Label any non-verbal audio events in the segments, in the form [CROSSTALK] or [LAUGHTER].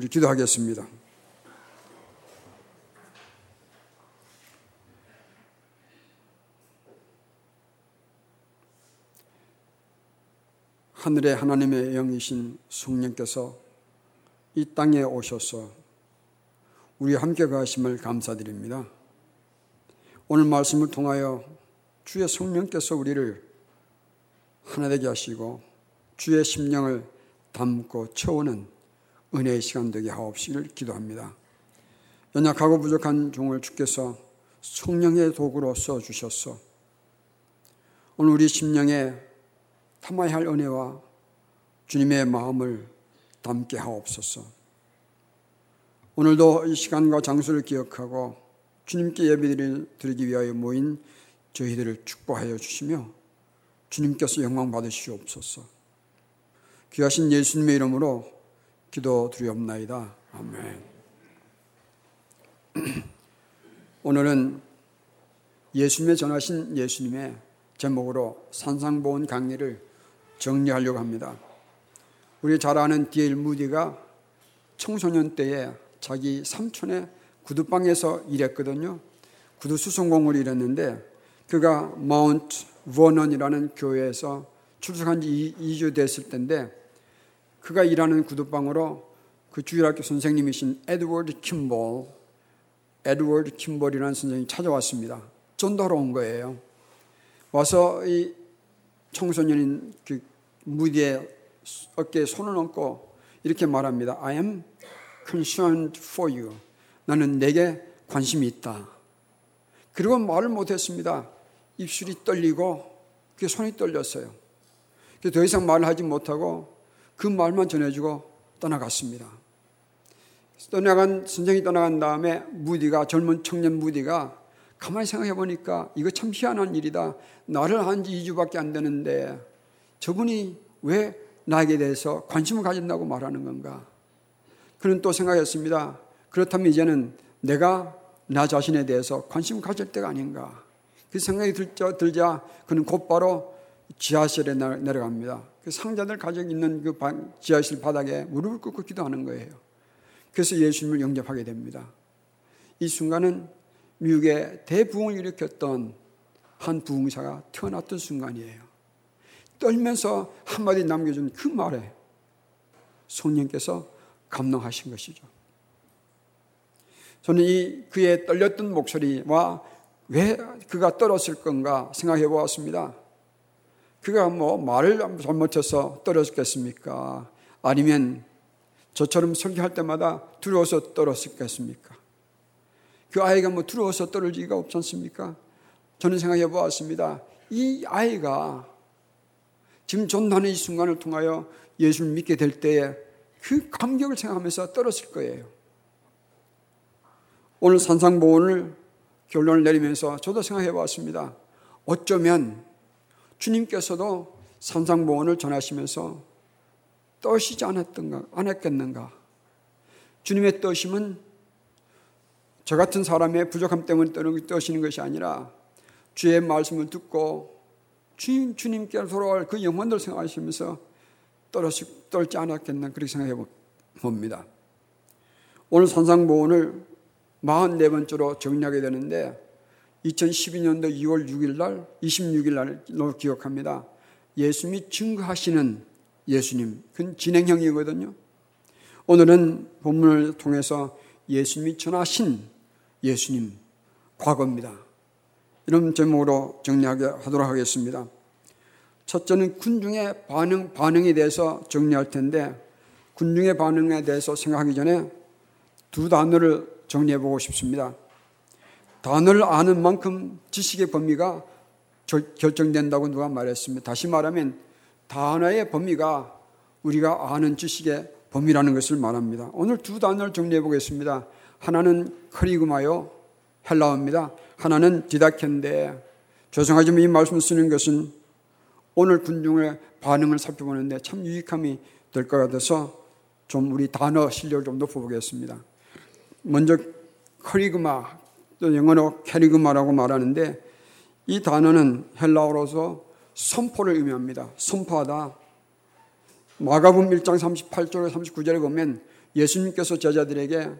우리 기도하겠습니다. 하늘의 하나님의 영이신 성령께서 이 땅에 오셔서 우리 함께 가심을 감사드립니다. 오늘 말씀을 통하여 주의 성령께서 우리를 하나 되게 하시고 주의 심령을 담고 채우는 은혜의 시간 되게 하옵시기를 기도합니다. 연약하고 부족한 종을 주께서 성령의 도구로 써주셨어. 오늘 우리 심령에 담아야 할 은혜와 주님의 마음을 담게 하옵소서. 오늘도 이 시간과 장소를 기억하고 주님께 예배를 드리기 위하여 모인 저희들을 축복하여 주시며 주님께서 영광 받으시옵소서. 귀하신 예수님의 이름으로 기도 드리옵나이다. 아멘. [CLEARS THROAT] 오늘은 예수님의 전하신 예수님의 제목으로 산상보온 강의를 정리하려고 합니다. 우리 잘 아는 디엘 무디가 청소년 때에 자기 삼촌의 구두방에서 일했거든요. 구두 수선공을 일했는데 그가 마운트 버넌이라는 교회에서 출석한 지 2주 됐을 때인데 그가 일하는 구두방으로 그 주일학교 선생님이신 에드워드 킴볼, 에드워드 킴볼이라는 선생님이 찾아왔습니다. 전도하러 온 거예요. 와서 이 청소년인 그 무디의 어깨에 손을 얹고 이렇게 말합니다. I am concerned for you. 나는 내게 관심이 있다. 그리고 말을 못했습니다. 입술이 떨리고 그 손이 떨렸어요. 더 이상 말을 하지 못하고 그 말만 전해주고 떠나갔습니다. 떠나간 선생이 떠나간 다음에 무디가 젊은 청년 무디가 가만히 생각해 보니까 이거 참 희한한 일이다. 나를 한 지 2주밖에 안 되는데 저분이 왜 나에게 대해서 관심을 가진다고 말하는 건가? 그는 또 생각했습니다. 그렇다면 이제는 내가 나 자신에 대해서 관심을 가질 때가 아닌가. 그 생각이 들자, 들자 그는 곧바로 지하실에 내려갑니다. 그 상자들 가지고 있는 그 지하실 바닥에 무릎을 꿇고 기도하는 거예요. 그래서 예수님을 영접하게 됩니다. 이 순간은 미국의 대부흥을 일으켰던 한 부흥사가 태어났던 순간이에요. 떨면서 한마디 남겨준 그 말에 성령께서 감동하신 것이죠. 저는 이 그의 떨렸던 목소리와 왜 그가 떨었을 건가 생각해 보았습니다. 그가 뭐 말을 잘못해서 떨어졌겠습니까? 아니면 저처럼 설교할 때마다 두려워서 떨었겠습니까? 그 아이가 뭐 두려워서 떨어지기가 없지 않습니까? 저는 생각해 보았습니다. 이 아이가 지금 전도하는 이 순간을 통하여 예수를 믿게 될 때에 그 감격을 생각하면서 떨었을 거예요. 오늘 산상보원을 결론을 내리면서 저도 생각해 보았습니다. 어쩌면 주님께서도 산상보원을 전하시면서 떠시지 않았던가, 안 했겠는가. 주님의 떠심은 저 같은 사람의 부족함 때문에 떠시는 것이 아니라 주의 말씀을 듣고 주님, 주님께로 돌아갈 그 영혼들 생각하시면서 떨어지, 떨지 않았겠나 그렇게 생각해 봅니다. 오늘 산상보원을 44번째로 정리하게 되는데 2012년도 2월 6일 날, 26일 날로 기억합니다. 예수님이 증거하시는 예수님, 그건 진행형이거든요. 오늘은 본문을 통해서 예수님이 전하신 예수님, 과거입니다. 이런 제목으로 정리하도록 하겠습니다. 첫째는 군중의 반응, 반응에 대해서 정리할 텐데, 군중의 반응에 대해서 생각하기 전에 두 단어를 정리해 보고 싶습니다. 단어를 아는 만큼 지식의 범위가 결정된다고 누가 말했습니다. 다시 말하면 단어의 범위가 우리가 아는 지식의 범위라는 것을 말합니다. 오늘 두 단어를 정리해 보겠습니다. 하나는 커리그마요, 헬라어입니다. 하나는 디다켄데 죄송하지만 이 말씀을 쓰는 것은 오늘 군중의 반응을 살펴보는데 참 유익함이 될 것 같아서 좀 우리 단어 실력을 좀 높여보겠습니다. 먼저 커리그마 또 영어로 캐리그마라고 말하는데 이 단어는 헬라어로서 선포를 의미합니다. 선포하다. 마가복음 1장 38절 39절에 보면 예수님께서 제자들에게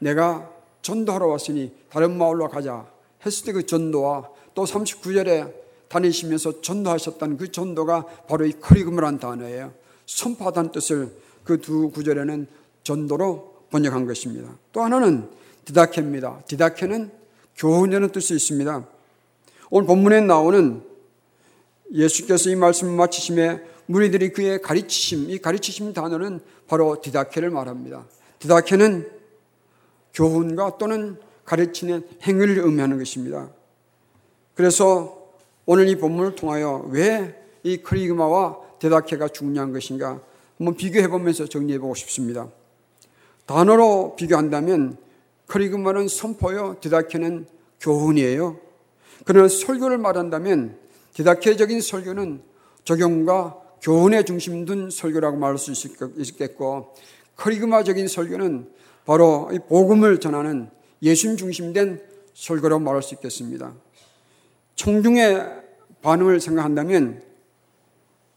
내가 전도하러 왔으니 다른 마을로 가자 했을 때 그 전도와 또 39절에 다니시면서 전도하셨던 그 전도가 바로 이 커리그마란 단어예요. 선포하다는 뜻을 그 두 구절에는 전도로 번역한 것입니다. 또 하나는 디다케입니다. 디다케는 교훈이라는 뜻이 있습니다. 오늘 본문에 나오는 예수께서 이 말씀을 마치심에 무리들이 그의 가르치심, 이 가르치심 단어는 바로 디다케를 말합니다. 디다케는 교훈과 또는 가르치는 행위를 의미하는 것입니다. 그래서 오늘 이 본문을 통하여 왜 이 크리그마와 디다케가 중요한 것인가 한번 비교해 보면서 정리해 보고 싶습니다. 단어로 비교한다면 크리그마는 선포요, 디다케는 교훈이에요. 그러나 설교를 말한다면 디다케적인 설교는 적용과 교훈에 중심 둔 설교라고 말할 수 있겠고 크리그마적인 설교는 바로 이 복음을 전하는 예수님 중심된 설교라고 말할 수 있겠습니다. 청중의 반응을 생각한다면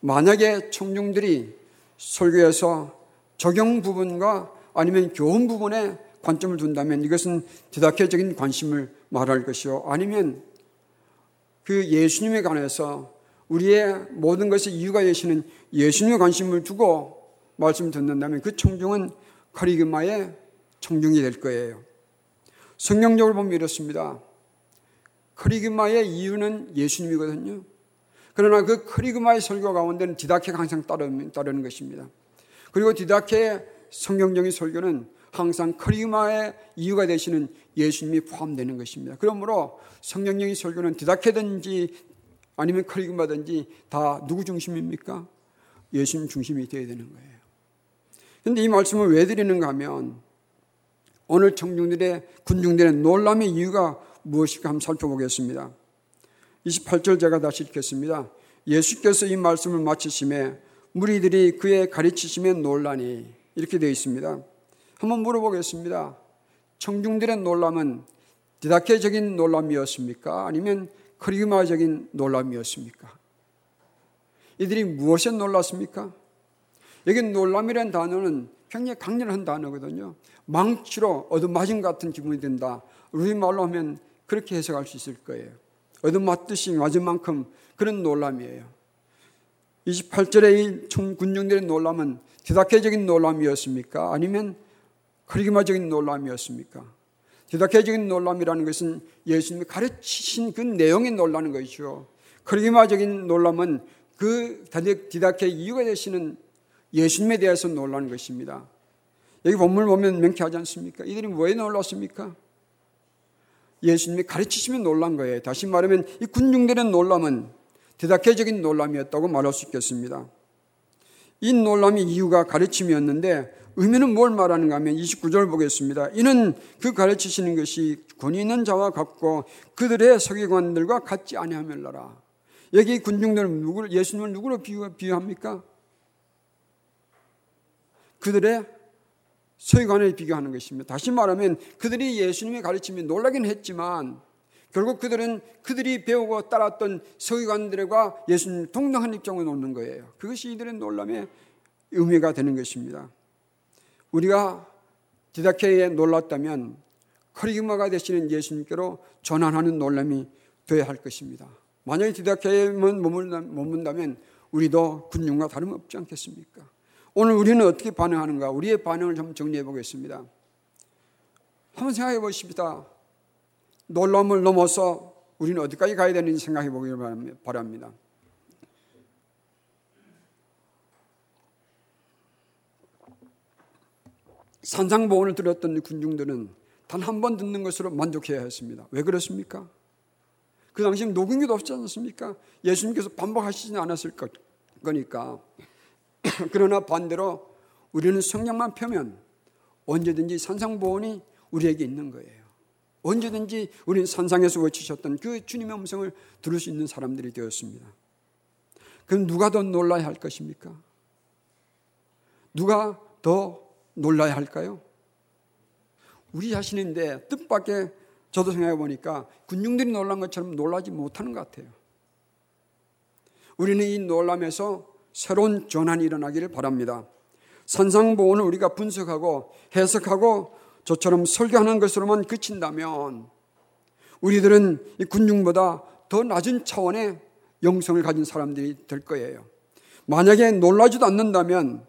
만약에 청중들이 설교에서 적용 부분과 아니면 교훈 부분에 관점을 둔다면 이것은 디다케적인 관심을 말할 것이요. 아니면 그 예수님에 관해서 우리의 모든 것의 이유가 되시는 예수님에 관심을 두고 말씀 듣는다면 그 청중은 카리그마의 청중이 될 거예요. 성경적으로 보면 이렇습니다. 크리그마의 이유는 예수님이거든요. 그러나 그 크리그마의 설교 가운데는 디다케가 항상 따르는 것입니다. 그리고 디다케의 성경적인 설교는 항상 크리그마의 이유가 되시는 예수님이 포함되는 것입니다. 그러므로 성경적인 설교는 디다케든지 아니면 크리그마든지 다 누구 중심입니까? 예수님 중심이 되어야 되는 거예요. 그런데 이 말씀을 왜 드리는가 하면 오늘 청중들의 군중들의 놀람의 이유가 무엇일까 한번 살펴보겠습니다. 28절 제가 다시 읽겠습니다. 예수께서 이 말씀을 마치심에 무리들이 그의 가르치심에 놀라니 이렇게 되어 있습니다. 한번 물어보겠습니다. 청중들의 놀람은 디다케적인 놀람이었습니까? 아니면 크리마적인 놀람이었습니까? 이들이 무엇에 놀랐습니까? 여기 놀람이라는 단어는 굉장히 강렬한 단어거든요. 망치로 얻어맞은 같은 기분이 든다. 우리 말로 하면 그렇게 해석할 수 있을 거예요. 얻어맞듯이 맞은 만큼 그런 놀람이에요. 28절의 이 군중들의 놀람은 디다케적인 놀람이었습니까? 아니면 크리기마적인 놀람이었습니까? 디다케적인 놀람이라는 것은 예수님이 가르치신 그 내용에 놀라는 것이죠. 크리기마적인 놀람은 그 디다케의 이유가 되시는 예수님에 대해서 놀라는 것입니다. 여기 본문을 보면 명쾌하지 않습니까? 이들이 왜 놀랐습니까? 예수님이 가르치시면 놀란 거예요. 다시 말하면 이 군중들의 놀람은 대다케적인 놀람이었다고 말할 수 있겠습니다. 이 놀람의 이유가 가르침이었는데 의미는 뭘 말하는가 하면 29절 보겠습니다. 이는 그 가르치시는 것이 권위 있는 자와 같고 그들의 서기관들과 같지 아니하멜라라. 여기 군중들은 누구를 예수님을 누구로 비유합니까? 그들의 서기관을 비교하는 것입니다. 다시 말하면 그들이 예수님의 가르침이 놀라긴 했지만 결국 그들은 그들이 배우고 따랐던 서기관들과 예수님 동등한 입장을 놓는 거예요. 그것이 이들의 놀람의 의미가 되는 것입니다. 우리가 디다케에 놀랐다면 커리그마가 되시는 예수님께로 전환하는 놀람이 되어야 할 것입니다. 만약에 디다케에만 머문다면 우리도 군중과 다름없지 않겠습니까? 오늘 우리는 어떻게 반응하는가? 우리의 반응을 좀 정리해 보겠습니다. 한번 생각해 보십시다. 놀람을 넘어서 우리는 어디까지 가야 되는지 생각해 보기 바랍니다. 산상보원을 들었던 군중들은 단 한 번 듣는 것으로 만족해야 했습니다. 왜 그렇습니까? 그 당시엔 녹음기도 없지 않았습니까? 예수님께서 반복하시지 않았을 거니까. [CLEARS THROAT] 그러나 반대로 우리는 성령만 펴면 언제든지 산상보원이 우리에게 있는 거예요. 언제든지 우리는 산상에서 외치셨던 그 주님의 음성을 들을 수 있는 사람들이 되었습니다. 그럼 누가 더 놀라야 할 것입니까? 누가 더 놀라야 할까요? 우리 자신인데 뜻밖의 저도 생각해 보니까 군중들이 놀란 것처럼 놀라지 못하는 것 같아요. 우리는 이 놀람에서 새로운 전환이 일어나기를 바랍니다. 산상보원을 우리가 분석하고 해석하고 저처럼 설교하는 것으로만 그친다면 우리들은 이 군중보다 더 낮은 차원의 영성을 가진 사람들이 될 거예요. 만약에 놀라지도 않는다면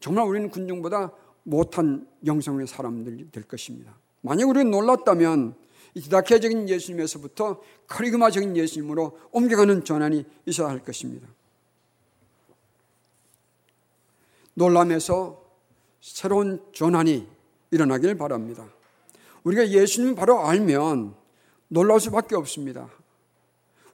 정말 우리는 군중보다 못한 영성의 사람들이 될 것입니다. 만약 우리가 놀랐다면 이 디다케적인 예수님에서부터 카리그마적인 예수님으로 옮겨가는 전환이 있어야 할 것입니다. 놀람에서 새로운 전환이 일어나길 바랍니다. 우리가 예수님 바로 알면 놀랄 수밖에 없습니다.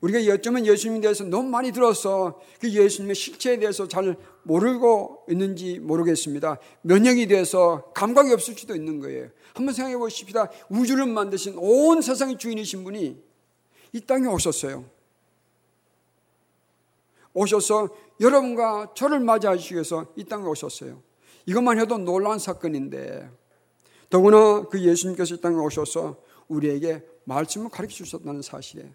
우리가 여쩌면 예수님에 대해서 너무 많이 들어서 그 예수님의 실체에 대해서 잘 모르고 있는지 모르겠습니다. 면역이 돼서 감각이 없을 수도 있는 거예요. 한번 생각해 보십시다. 우주를 만드신 온 세상의 주인이신 분이 이 땅에 오셨어요. 오셔서 여러분과 저를 맞이하시기 위해서 이 땅에 오셨어요. 이것만 해도 놀라운 사건인데 더구나 그 예수님께서 이 땅에 오셔서 우리에게 말씀을 가르쳐 주셨다는 사실에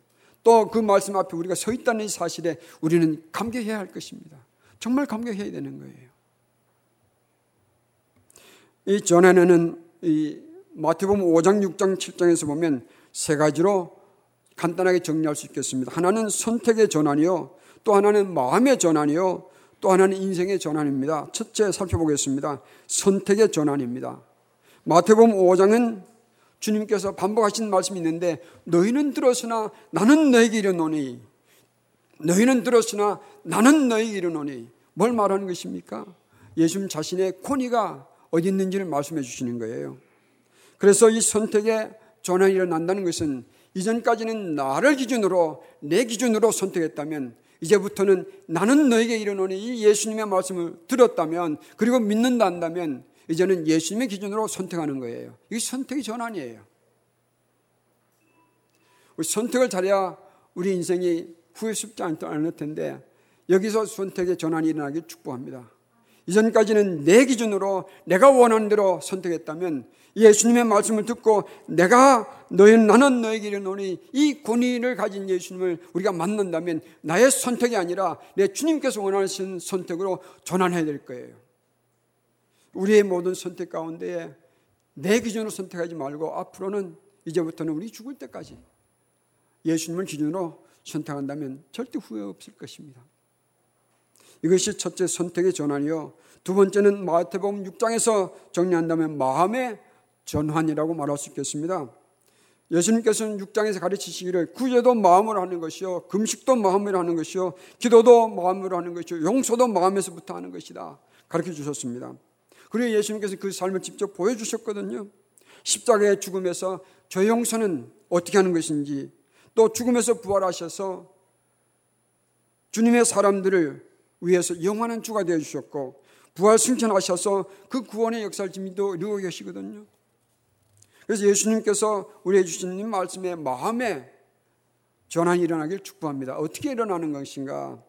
또 그 말씀 앞에 우리가 서 있다는 사실에 우리는 감격해야 할 것입니다. 정말 감격해야 되는 거예요. 이 전에는 이 마태복음 5장, 6장, 7장에서 보면 세 가지로 간단하게 정리할 수 있겠습니다. 하나는 선택의 전환이요. 또 하나는 마음의 전환이요. 또 하나는 인생의 전환입니다. 첫째 살펴보겠습니다. 선택의 전환입니다. 마태복음 5장은 주님께서 반복하신 말씀이 있는데 너희는 들었으나 나는 너에게 이르노니 너희는 들었으나 나는 너에게 이르노니 뭘 말하는 것입니까? 예수님 자신의 권위가 어디 있는지를 말씀해 주시는 거예요. 그래서 이 선택의 전환이 일어난다는 것은 이전까지는 나를 기준으로 내 기준으로 선택했다면 이제부터는 나는 너에게 이르노니 이 예수님의 말씀을 들었다면 그리고 믿는다 한다면 이제는 예수님의 기준으로 선택하는 거예요. 이게 선택의 전환이에요. 선택을 잘해야 우리 인생이 후회 쉽지 않을 텐데 여기서 선택의 전환이 일어나길 축복합니다. 이전까지는 내 기준으로 내가 원하는 대로 선택했다면 예수님의 말씀을 듣고 내가 너희는 나는 너에게 이르노니 이 권위를 가진 예수님을 우리가 만난다면 나의 선택이 아니라 내 주님께서 원하시는 선택으로 전환해야 될 거예요. 우리의 모든 선택 가운데에 내 기준으로 선택하지 말고 앞으로는 이제부터는 우리 죽을 때까지 예수님을 기준으로 선택한다면 절대 후회 없을 것입니다. 이것이 첫째 선택의 전환이요. 두 번째는 마태복음 6장에서 정리한다면 마음의 전환이라고 말할 수 있겠습니다. 예수님께서는 6장에서 가르치시기를 구제도 마음으로 하는 것이요. 금식도 마음으로 하는 것이요. 기도도 마음으로 하는 것이요. 용서도 마음에서부터 하는 것이다. 가르쳐 주셨습니다. 그리고 예수님께서 그 삶을 직접 보여주셨거든요. 십자가의 죽음에서 죄 용서는 어떻게 하는 것인지 또 죽음에서 부활하셔서 주님의 사람들을 위해서 영원한 주가 되어 주셨고 부활 승천하셔서 그 구원의 역사를 지금도 이루고 계시거든요. 그래서 예수님께서 우리에게 주신 이 말씀에 마음에 전환이 일어나길 축복합니다. 어떻게 일어나는 것인가?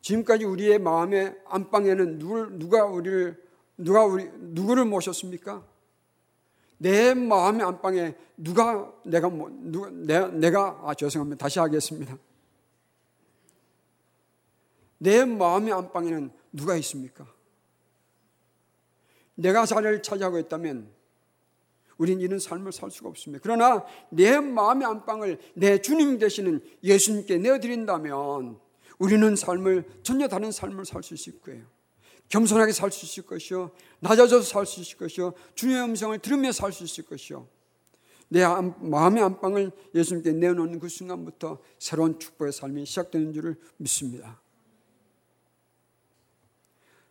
지금까지 우리의 마음의 안방에는 누가 우리를 누가 우리 누구를 모셨습니까? 내 마음의 안방에 누가 내가 뭐 누가 내, 내가 아 죄송합니다. 다시 하겠습니다. 내 마음의 안방에는 누가 있습니까? 내가 자리를 차지하고 있다면 우리는 이런 삶을 살 수가 없습니다. 그러나 내 마음의 안방을 내 주님 되시는 예수님께 내어드린다면 우리는 삶을 전혀 다른 삶을 살 수 있을 거예요. 겸손하게 살 수 있을 것이요. 낮아져서 살 수 있을 것이요. 주님의 음성을 들으며 살 수 있을 것이요. 내 마음의 안방을 예수님께 내어놓는 그 순간부터 새로운 축복의 삶이 시작되는 줄을 믿습니다.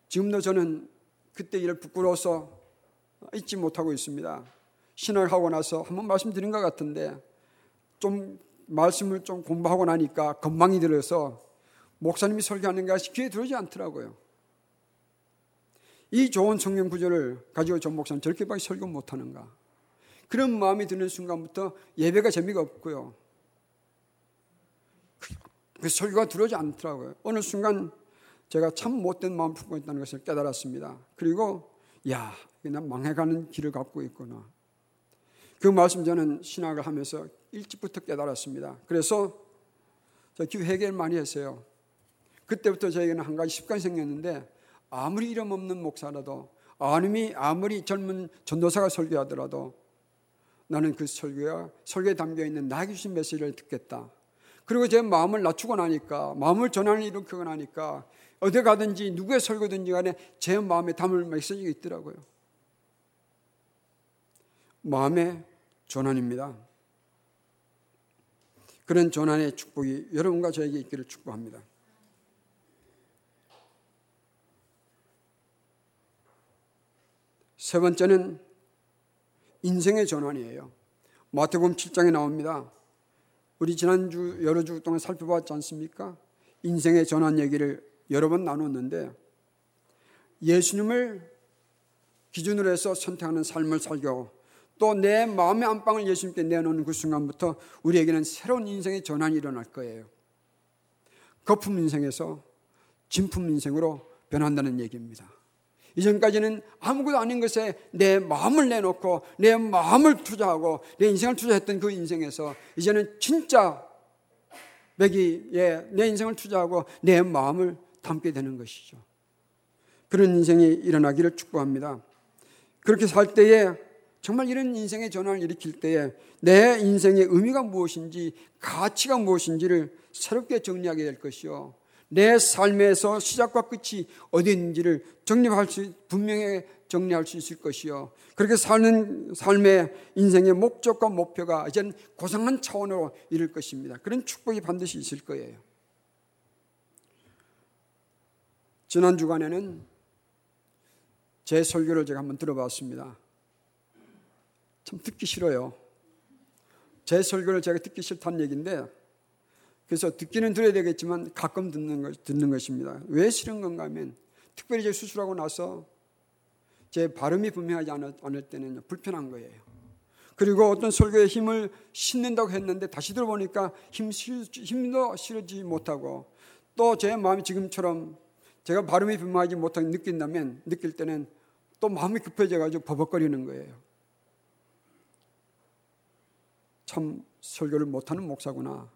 지금도 저는 그때 일을 부끄러워서 잊지 못하고 있습니다. 신을 하고 나서 한번 말씀드린 것 같은데 좀 말씀을 좀 공부하고 나니까 건망이 들어서 목사님이 설교하는 것이 귀에 들어오지 않더라고요. 이 좋은 성경 구절을 가지고 전 목사는 저렇게밖에 설교 못하는가. 그런 마음이 드는 순간부터 예배가 재미가 없고요. 그 설교가 들어오지 않더라고요. 어느 순간 제가 참 못된 마음 품고 있다는 것을 깨달았습니다. 그리고 야, 난 망해가는 길을 갖고 있구나. 그 말씀 저는 신학을 하면서 일찍부터 깨달았습니다. 그래서 저 기회 해결 많이 했어요. 그때부터 저에게는 한 가지 습관이 생겼는데 아무리 이름 없는 목사라도 아님이 아무리 젊은 전도사가 설교하더라도 나는 그 설교야 설교에 담겨 있는 나에게 주신 메시지를 듣겠다. 그리고 제 마음을 낮추고 나니까 마음을 전환을 일으키고 나니까 어디 가든지 누구의 설교든지 간에 제 마음에 담을 메시지가 있더라고요. 마음의 전환입니다. 그런 전환의 축복이 여러분과 저에게 있기를 축복합니다. 세 번째는 인생의 전환이에요. 마태복음 7장에 나옵니다. 우리 지난주 여러 주 동안 살펴봤지 않습니까? 인생의 전환 얘기를 여러 번 나눴는데 예수님을 기준으로 해서 선택하는 삶을 살고 또 내 마음의 안방을 예수님께 내놓는 그 순간부터 우리에게는 새로운 인생의 전환이 일어날 거예요. 거품 인생에서 진품 인생으로 변한다는 얘기입니다. 이전까지는 아무것도 아닌 것에 내 마음을 내놓고 내 마음을 투자하고 내 인생을 투자했던 그 인생에서 이제는 진짜 매기에 내 인생을 투자하고 내 마음을 담게 되는 것이죠. 그런 인생이 일어나기를 축복합니다. 그렇게 살 때에 정말 이런 인생의 전환을 일으킬 때에 내 인생의 의미가 무엇인지 가치가 무엇인지를 새롭게 정리하게 될 것이요. 내 삶에서 시작과 끝이 어디 있는지를 정립할 수, 분명히 정리할 수 있을 것이요. 그렇게 사는 삶의 인생의 목적과 목표가 이젠 고상한 차원으로 이룰 것입니다. 그런 축복이 반드시 있을 거예요. 지난 주간에는 제 설교를 제가 한번 들어봤습니다. 참 듣기 싫어요. 제 설교를 제가 듣기 싫다는 얘기인데 그래서 듣기는 들어야 되겠지만 가끔 듣는, 것, 듣는 것입니다. 왜 싫은 건가 하면 특별히 제 수술하고 나서 제 발음이 분명하지 않을, 않을 때는 불편한 거예요. 그리고 어떤 설교에 힘을 싣는다고 했는데 다시 들어보니까 힘, 힘도 실지 못하고 또 제 마음이 지금처럼 제가 발음이 분명하지 못하게 느낀다면 느낄 때는 또 마음이 급해져 가지고 버벅거리는 거예요. 참 설교를 못하는 목사구나.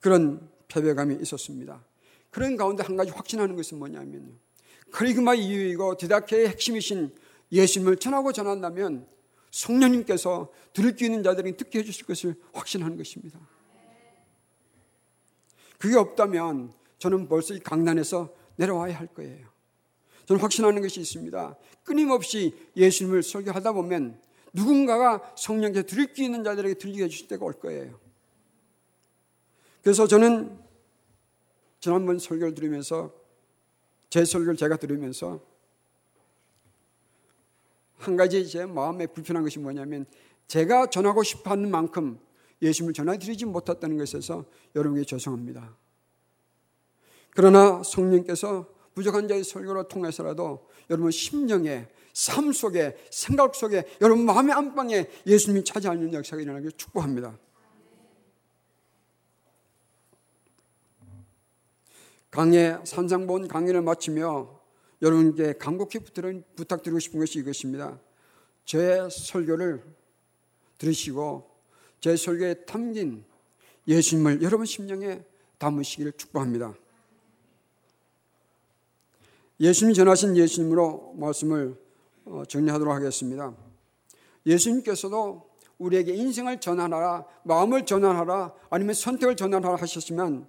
그런 패배감이 있었습니다. 그런 가운데 한 가지 확신하는 것은 뭐냐면요. 카리그마 이유이고 디다케의 핵심이신 예수님을 전하고 전한다면 성령님께서 들을 수 있는 자들이 듣게 해주실 것을 확신하는 것입니다. 그게 없다면 저는 벌써 이 강단에서 내려와야 할 거예요. 저는 확신하는 것이 있습니다. 끊임없이 예수님을 설교하다 보면 누군가가 성령께 들을 수 있는 자들에게 들리게 해주실 때가 올 거예요. 그래서 저는 지난번 설교를 들으면서 제 설교를 제가 들으면서 한 가지 제 마음에 불편한 것이 뭐냐면 제가 전하고 싶어 하는 만큼 예수님을 전해드리지 못했다는 것에서 여러분에게 죄송합니다. 그러나 성령께서 부족한 자의 설교를 통해서라도 여러분 심령에 삶 속에 생각 속에 여러분 마음의 안방에 예수님이 차지하는 역사가 일어나길 축복합니다. 강의 산상본 강의를 마치며 여러분께 간곡히 부탁드리고 싶은 것이 이것입니다. 제 설교를 들으시고 제 설교에 담긴 예수님을 여러분 심령에 담으시기를 축복합니다. 예수님이 전하신 예수님으로 말씀을 어, 정리하도록 하겠습니다. 예수님께서도 우리에게 인생을 전환하라, 마음을 전환하라, 아니면 선택을 전환하라 하셨으면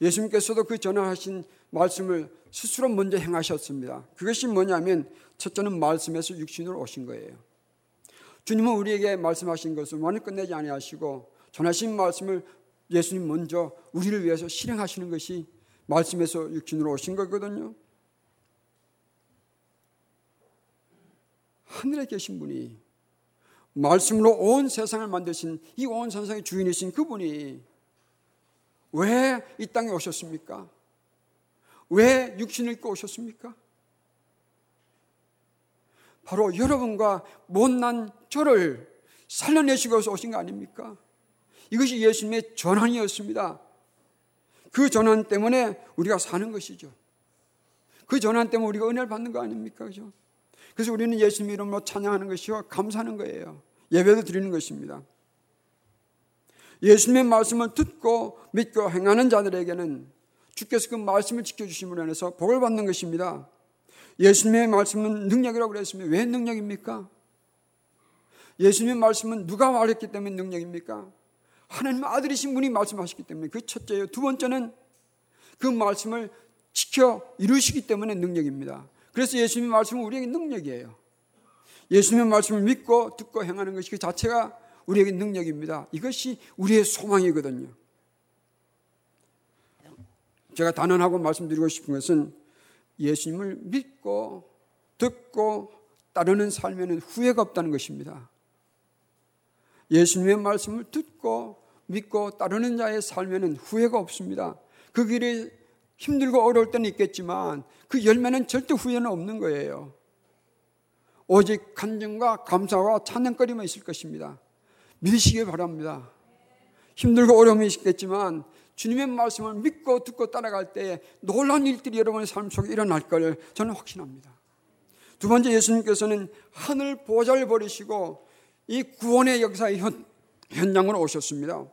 예수님께서도 그 전하신 말씀을 스스로 먼저 행하셨습니다. 그것이 뭐냐면 첫째는 말씀에서 육신으로 오신 거예요. 주님은 우리에게 말씀하신 것을 완전 끝내지 아니하시고 전하신 말씀을 예수님 먼저 우리를 위해서 실행하시는 것이 말씀에서 육신으로 오신 거거든요. 하늘에 계신 분이 말씀으로 온 세상을 만드신 이 온 세상의 주인이신 그분이 왜 이 땅에 오셨습니까? 왜 육신을 입고 오셨습니까? 바로 여러분과 못난 저를 살려내시고 오신 거 아닙니까? 이것이 예수님의 전환이었습니다. 그 전환 때문에 우리가 사는 것이죠. 그 전환 때문에 우리가 은혜를 받는 거 아닙니까? 그죠? 그래서 우리는 예수님 이름으로 찬양하는 것이요. 감사하는 거예요. 예배도 드리는 것입니다. 예수님의 말씀을 듣고 믿고 행하는 자들에게는 주께서 그 말씀을 지켜주심으로 인해서 복을 받는 것입니다. 예수님의 말씀은 능력이라고 그랬습니다. 왜 능력입니까? 예수님의 말씀은 누가 말했기 때문에 능력입니까? 하나님 아들이신 분이 말씀하셨기 때문에 그 첫째예요. 두 번째는 그 말씀을 지켜 이루시기 때문에 능력입니다. 그래서 예수님의 말씀은 우리에게 능력이에요. 예수님의 말씀을 믿고 듣고 행하는 것이 그 자체가 우리에게 능력입니다. 이것이 우리의 소망이거든요. 제가 단언하고 말씀드리고 싶은 것은 예수님을 믿고 듣고 따르는 삶에는 후회가 없다는 것입니다. 예수님의 말씀을 듣고 믿고 따르는 자의 삶에는 후회가 없습니다. 그 길이 힘들고 어려울 때는 있겠지만 그 열매는 절대 후회는 없는 거예요. 오직 간증과 감사와 찬양거리만 있을 것입니다. 믿으시기 바랍니다. 힘들고 어려움이 있겠지만 주님의 말씀을 믿고 듣고 따라갈 때 놀라운 일들이 여러분의 삶 속에 일어날 걸 저는 확신합니다. 두 번째 예수님께서는 하늘 보좌를 버리시고 이 구원의 역사의 현, 현장으로 오셨습니다.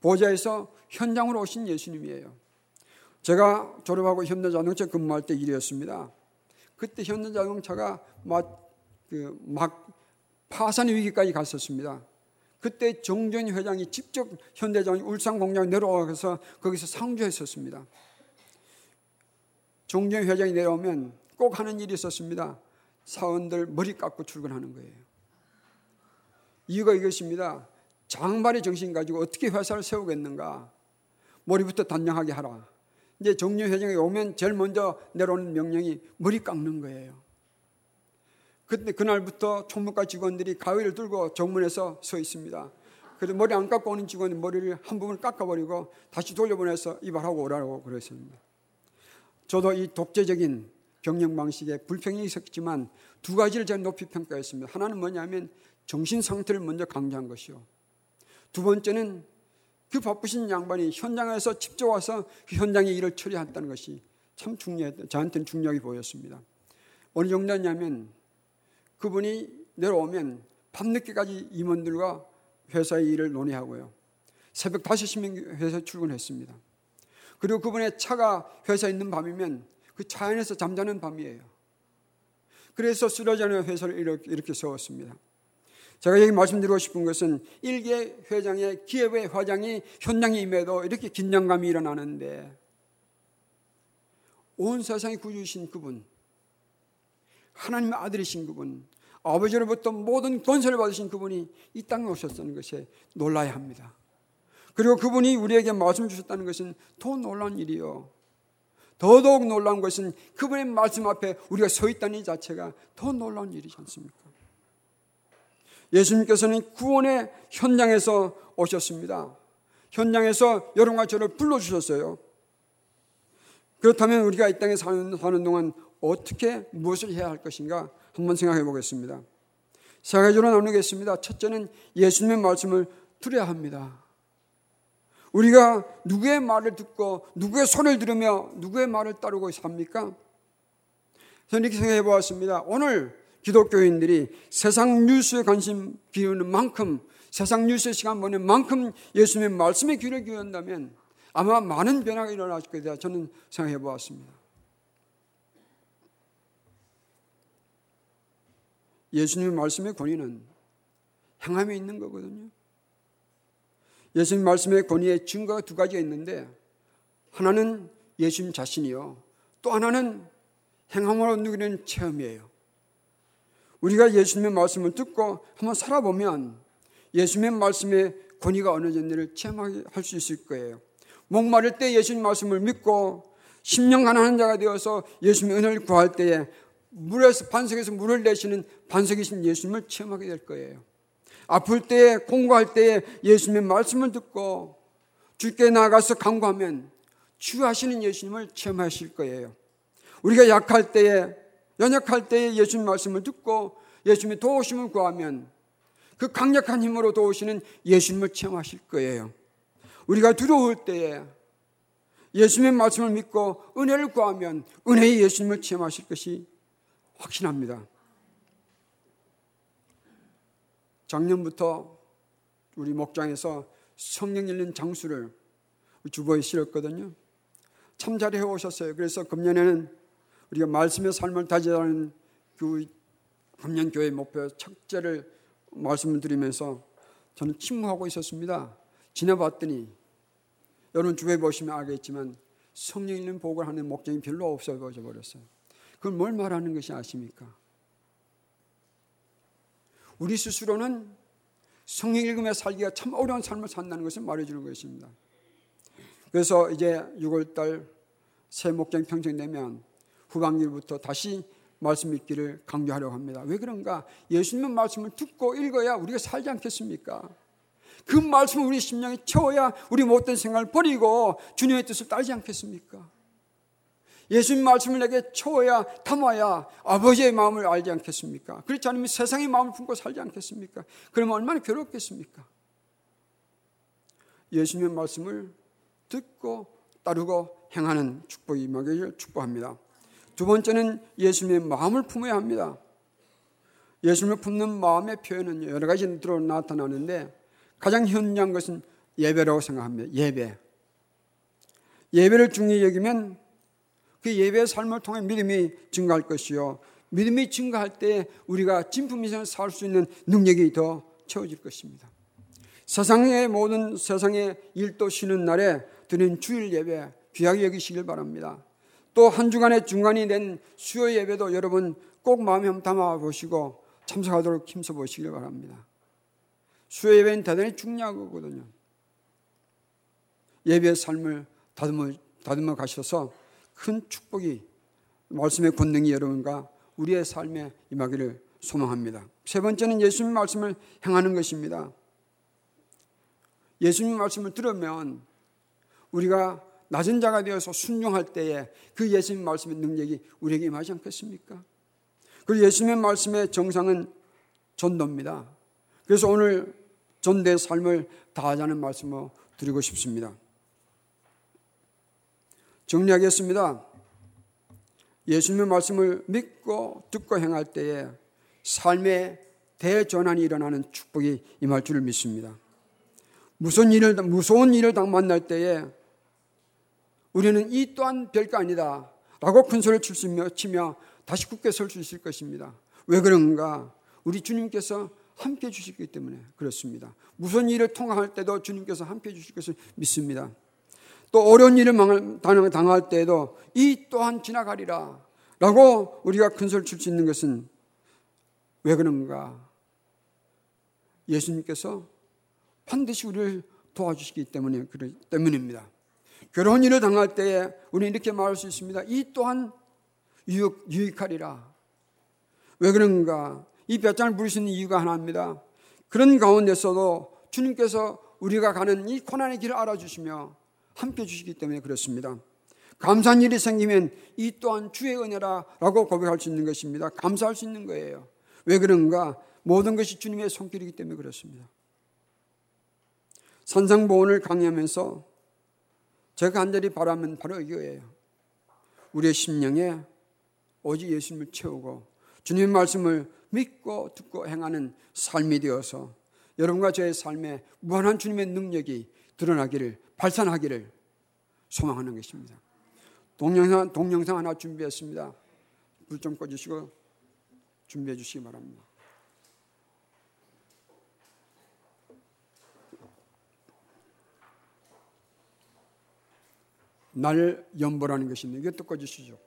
보좌에서 현장으로 오신 예수님이에요. 제가 졸업하고 현대자동차 근무할 때 일이었습니다. 그때 현대자동차가 막, 그, 막 파산 위기까지 갔었습니다. 그때 정전 회장이 직접 현대장 울산 공장 내려와서 거기서 상주했었습니다. 정전 회장이 내려오면 꼭 하는 일이 있었습니다. 사원들 머리 깎고 출근하는 거예요. 이유가 이것입니다. 장발의 정신 가지고 어떻게 회사를 세우겠는가? 머리부터 단정하게 하라. 이제 정년 회장이 오면 제일 먼저 내려오는 명령이 머리 깎는 거예요. 그때 그날부터 총무과 직원들이 가위를 들고 정문에서 서 있습니다. 그래서 머리 안 깎고 오는 직원이 머리를 한 부분 깎아버리고 다시 돌려보내서 이발하고 오라고 그랬습니다. 저도 이 독재적인 경영 방식에 불평이 있었지만 두 가지를 제가 높이 평가했습니다. 하나는 뭐냐면 정신 상태를 먼저 강조한 것이요. 두 번째는 그 바쁘신 양반이 현장에서 직접 와서 그 현장의 일을 처리했다는 것이 참 중요했다. 저한테는 중요하게 보였습니다. 어느 정도냐면 그분이 내려오면 밤늦게까지 임원들과 회사의 일을 논의하고요. 새벽 5시면 회사에 출근했습니다. 그리고 그분의 차가 회사에 있는 밤이면 그 차 안에서 잠자는 밤이에요. 그래서 쓰러지는 회사를 이렇게, 이렇게 세웠습니다. 제가 여기 말씀드리고 싶은 것은 일개 회장의 기업의 회장이 현장에 임해도 이렇게 긴장감이 일어나는데 온 세상에 구주신 그분, 하나님의 아들이신 그분, 아버지로부터 모든 권세를 받으신 그분이 이 땅에 오셨다는 것에 놀라야 합니다. 그리고 그분이 우리에게 말씀 주셨다는 것은 더 놀라운 일이요. 더더욱 놀라운 것은 그분의 말씀 앞에 우리가 서 있다는 이 자체가 더 놀라운 일이지 않습니까? 예수님께서는 구원의 현장에서 오셨습니다. 현장에서 여러분과 저를 불러주셨어요. 그렇다면 우리가 이 땅에 사는 동안 어떻게 무엇을 해야 할 것인가 한번 생각해 보겠습니다. 세 가지로 나누겠습니다. 첫째는 예수님의 말씀을 들어야 합니다. 우리가 누구의 말을 듣고 누구의 소리를 들으며 누구의 말을 따르고 삽니까? 저는 이렇게 생각해 보았습니다. 오늘 기독교인들이 세상 뉴스에 관심 기우는 만큼 세상 뉴스에 시간 보낸 만큼 예수님의 말씀에 귀를 기울인다면 아마 많은 변화가 일어날 것이다 저는 생각해 보았습니다. 예수님의 말씀의 권위는 행함에 있는 거거든요. 예수님 말씀의 권위의 증거가 두 가지가 있는데 하나는 예수님 자신이요. 또 하나는 행함으로 누리는 체험이에요. 우리가 예수님의 말씀을 듣고 한번 살아보면 예수님의 말씀의 권위가 어느 정도를 체험할 수 있을 거예요. 목마를 때 예수님 말씀을 믿고 10년 가난한 자가 되어서 예수님의 은혜를 구할 때에 물에서 반석에서 물을 내시는 반석이신 예수님을 체험하게 될 거예요. 아플 때에 공부할 때에 예수님의 말씀을 듣고 주께 나가서 강구하면 치유하시는 예수님을 체험하실 거예요. 우리가 약할 때에 연약할 때에 예수님 말씀을 듣고 예수님의 도우심을 구하면 그 강력한 힘으로 도우시는 예수님을 체험하실 거예요. 우리가 두려울 때에 예수님의 말씀을 믿고 은혜를 구하면 은혜의 예수님을 체험하실 것이 확신합니다. 작년부터 우리 목장에서 성령 읽는 장수를 주보에 실었거든요. 참 잘해 오셨어요. 그래서 금년에는 우리가 말씀의 삶을 다지라는 그 감년교회 목표 첫째를 말씀을 드리면서 저는 침묵하고 있었습니다. 지나봤더니 여러분 주변에 보시면 알겠지만 성령 있는 복을 하는 목적이 별로 없어져 버렸어요. 그건 뭘 말하는 것이 아십니까? 우리 스스로는 성령 읽음에 살기가 참 어려운 삶을 산다는 것을 말해주는 것입니다. 그래서 이제 6월달 새 목장 평정되면 후반기부터 다시 말씀 읽기를 강조하려고 합니다. 왜 그런가? 예수님의 말씀을 듣고 읽어야 우리가 살지 않겠습니까? 그 말씀을 우리 심령에 채워야 우리 못된 생각을 버리고 주님의 뜻을 따르지 않겠습니까? 예수님 말씀을 내게 채워야 담아야 아버지의 마음을 알지 않겠습니까? 그렇지 않으면 세상의 마음을 품고 살지 않겠습니까? 그러면 얼마나 괴롭겠습니까? 예수님의 말씀을 듣고 따르고 행하는 축복이 임하기를 축복합니다. 두 번째는 예수님의 마음을 품어야 합니다. 예수님을 품는 마음의 표현은 여러 가지로 나타나는데 가장 현저한 것은 예배라고 생각합니다. 예배. 예배를 중요히 여기면 그 예배의 삶을 통해 믿음이 증가할 것이요. 믿음이 증가할 때 우리가 진품 이상을 살 수 있는 능력이 더 채워질 것입니다. 세상의 모든 세상의 일도 쉬는 날에 드는 주일 예배 귀하게 여기시길 바랍니다. 또 한 주간의 중간이 된 수요 예배도 여러분 꼭 마음에 담아 보시고 참석하도록 힘써 보시길 바랍니다. 수요 예배는 대단히 중요한 거거든요. 예배의 삶을 다듬어, 다듬어 가셔서 큰 축복이 말씀의 권능이 여러분과 우리의 삶에 임하기를 소망합니다. 세 번째는 예수님 말씀을 행하는 것입니다. 예수님 말씀을 들으면 우리가 낮은 자가 되어서 순종할 때에 그 예수님 말씀의 능력이 우리에게 임하지 않겠습니까? 그 예수님의 말씀의 정상은 전도입니다. 그래서 오늘 전도의 삶을 다하자는 말씀을 드리고 싶습니다. 정리하겠습니다. 예수님의 말씀을 믿고 듣고 행할 때에 삶의 대전환이 일어나는 축복이 임할 줄을 믿습니다. 무슨 일을, 무서운 일을 당 만날 때에 우리는 이 또한 별거 아니다. 라고 큰 소리를 치며, 치며 다시 굳게 설 수 있을 것입니다. 왜 그런가? 우리 주님께서 함께 주시기 때문에 그렇습니다. 무슨 일을 통할 때도 주님께서 함께 주실 것을 믿습니다. 또 어려운 일을 당할 때에도 이 또한 지나가리라. 라고 우리가 큰 소리 칠 수 있는 것은 왜 그런가? 예수님께서 반드시 우리를 도와주시기 때문에, 때문입니다. 결혼 일을 당할 때에 우리는 이렇게 말할 수 있습니다. 이 또한 유익, 유익하리라. 왜 그런가? 이 볕장을 부르시는 이유가 하나입니다. 그런 가운데서도 주님께서 우리가 가는 이 고난의 길을 알아주시며 함께 주시기 때문에 그렇습니다. 감사한 일이 생기면 이 또한 주의 은혜라라고 고백할 수 있는 것입니다. 감사할 수 있는 거예요. 왜 그런가? 모든 것이 주님의 손길이기 때문에 그렇습니다. 산상보원을 강의하면서 제가 간절히 바라면 바로 이거예요. 우리의 심령에 오직 예수님을 채우고 주님의 말씀을 믿고 듣고 행하는 삶이 되어서 여러분과 저의 삶에 무한한 주님의 능력이 드러나기를 발산하기를 소망하는 것입니다. 동영상, 동영상 하나 준비했습니다. 불 좀 꺼주시고 준비해 주시기 바랍니다. 날 연보라는 것인데 이것도 꺼주시죠.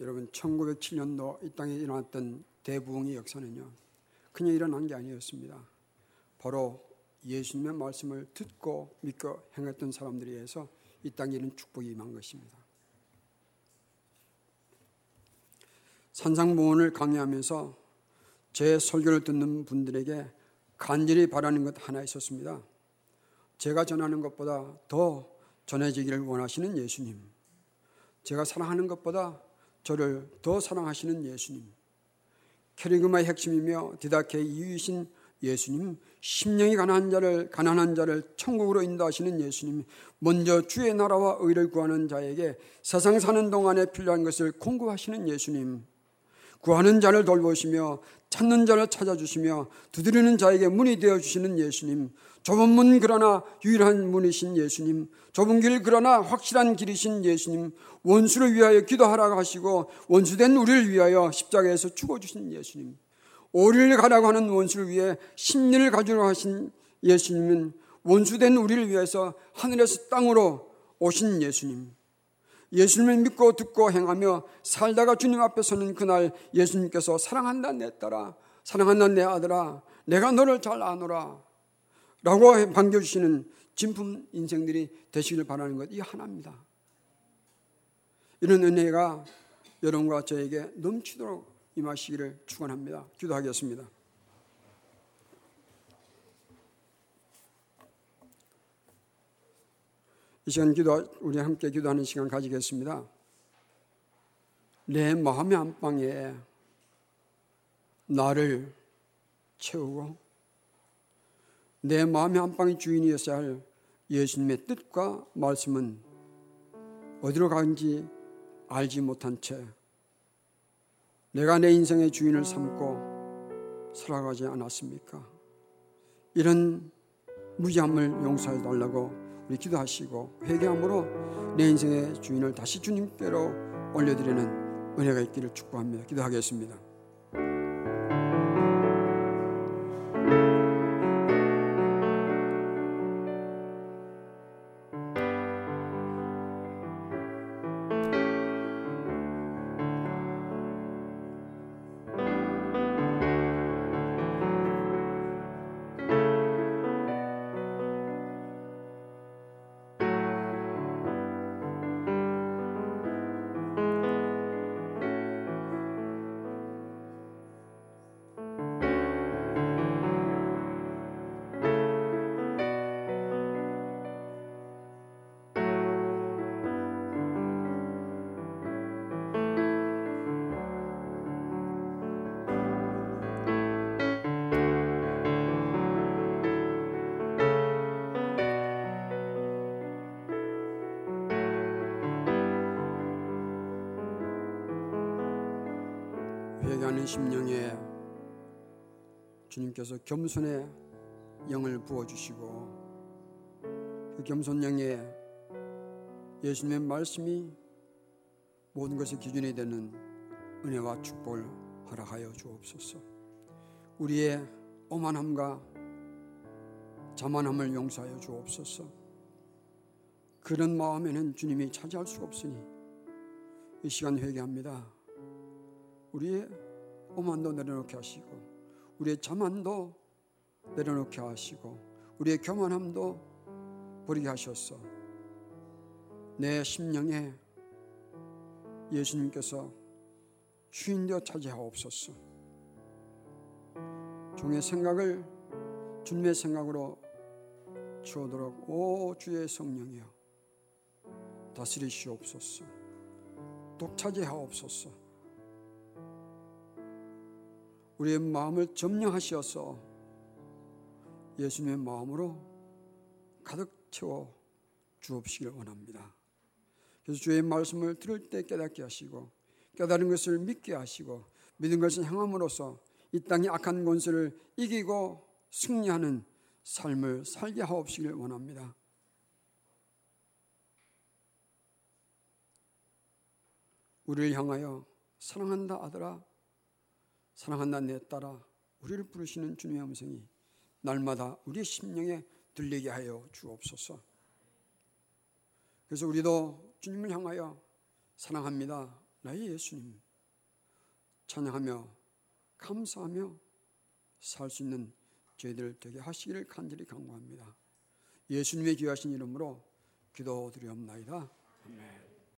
여러분 1907년도 이 땅에 일어났던 대부흥의 역사는요. 그냥 일어난 게 아니었습니다. 바로 예수님의 말씀을 듣고 믿고 행했던 사람들에 의해서 이 땅에 이런 축복이 임한 것입니다. 산상보원을 강의하면서 제 설교를 듣는 분들에게 간절히 바라는 것 하나 있었습니다. 제가 전하는 것보다 더 전해지기를 원하시는 예수님. 제가 사랑하는 것보다 저를 더 사랑하시는 예수님. 캐리그마의 핵심이며 디다케의 이유이신 예수님, 심령이 가난한 자를 가난한 자를 천국으로 인도하시는 예수님, 먼저 주의 나라와 의를 구하는 자에게 세상 사는 동안에 필요한 것을 공급하시는 예수님, 구하는 자를 돌보시며 찾는 자를 찾아주시며 두드리는 자에게 문이 되어 주시는 예수님, 좁은 문 그러나 유일한 문이신 예수님, 좁은 길 그러나 확실한 길이신 예수님, 원수를 위하여 기도하라고 하시고 원수된 우리를 위하여 십자가에서 죽어 주신 예수님, 오리를 가라고 하는 원수를 위해 심리를 가지러 하신 예수님은 원수된 우리를 위해서 하늘에서 땅으로 오신 예수님, 예수님을 믿고 듣고 행하며 살다가 주님 앞에 서는 그날 예수님께서 사랑한다 내 딸아 사랑한다 내 아들아 내가 너를 잘 아노라 라고 반겨주시는 진품 인생들이 되시길 바라는 것 이 하나입니다. 이런 은혜가 여러분과 저에게 넘치도록 임하시기를 축원합니다. 기도하겠습니다. 이 시간 기도 우리 함께 기도하는 시간 가지겠습니다. 내 마음의 안방에 나를 채우고 내 마음의 안방의 주인이었어야 할 예수님의 뜻과 말씀은 어디로 가는지 알지 못한 채 내가 내 인생의 주인을 삼고 살아가지 않았습니까? 이런 무지함을 용서해 달라고 우리 기도하시고 회개함으로 내 인생의 주인을 다시 주님께로 올려드리는 은혜가 있기를 축복합니다. 기도하겠습니다. 회개하는 심령에 주님께서 겸손의 영을 부어주시고 그 겸손 영에 예수님의 말씀이 모든 것의 기준이 되는 은혜와 축복을 허락하여 주옵소서. 우리의 오만함과 자만함을 용서하여 주옵소서. 그런 마음에는 주님이 차지할 수가 없으니 이 시간 회개합니다. 우리의 오만도 내려놓게 하시고 우리의 자만도 내려놓게 하시고 우리의 교만함도 버리게 하셨어. 내 심령에 예수님께서 주인되어 차지하옵소서. 종의 생각을 주님의 생각으로 주오도록 오 주의 성령이여 다스리시옵소서. 독차지하옵소서. 우리의 마음을 점령하시어서 예수님의 마음으로 가득 채워 주옵시길 원합니다. 그래서 주의 말씀을 들을 때 깨닫게 하시고 깨달은 것을 믿게 하시고 믿은 것을 행함으로써 이 땅의 악한 권세를 이기고 승리하는 삶을 살게 하옵시길 원합니다. 우리를 향하여 사랑한다 아들아 사랑한다 내 따라 우리를 부르시는 주님의 음성이 날마다 우리의 심령에 들리게 하여 주옵소서. 그래서 우리도 주님을 향하여 사랑합니다. 나의 예수님. 찬양하며 감사하며 살 수 있는 저희들 되게 하시기를 간절히 간구합니다. 예수님의 귀하신 이름으로 기도드리옵나이다. 아멘.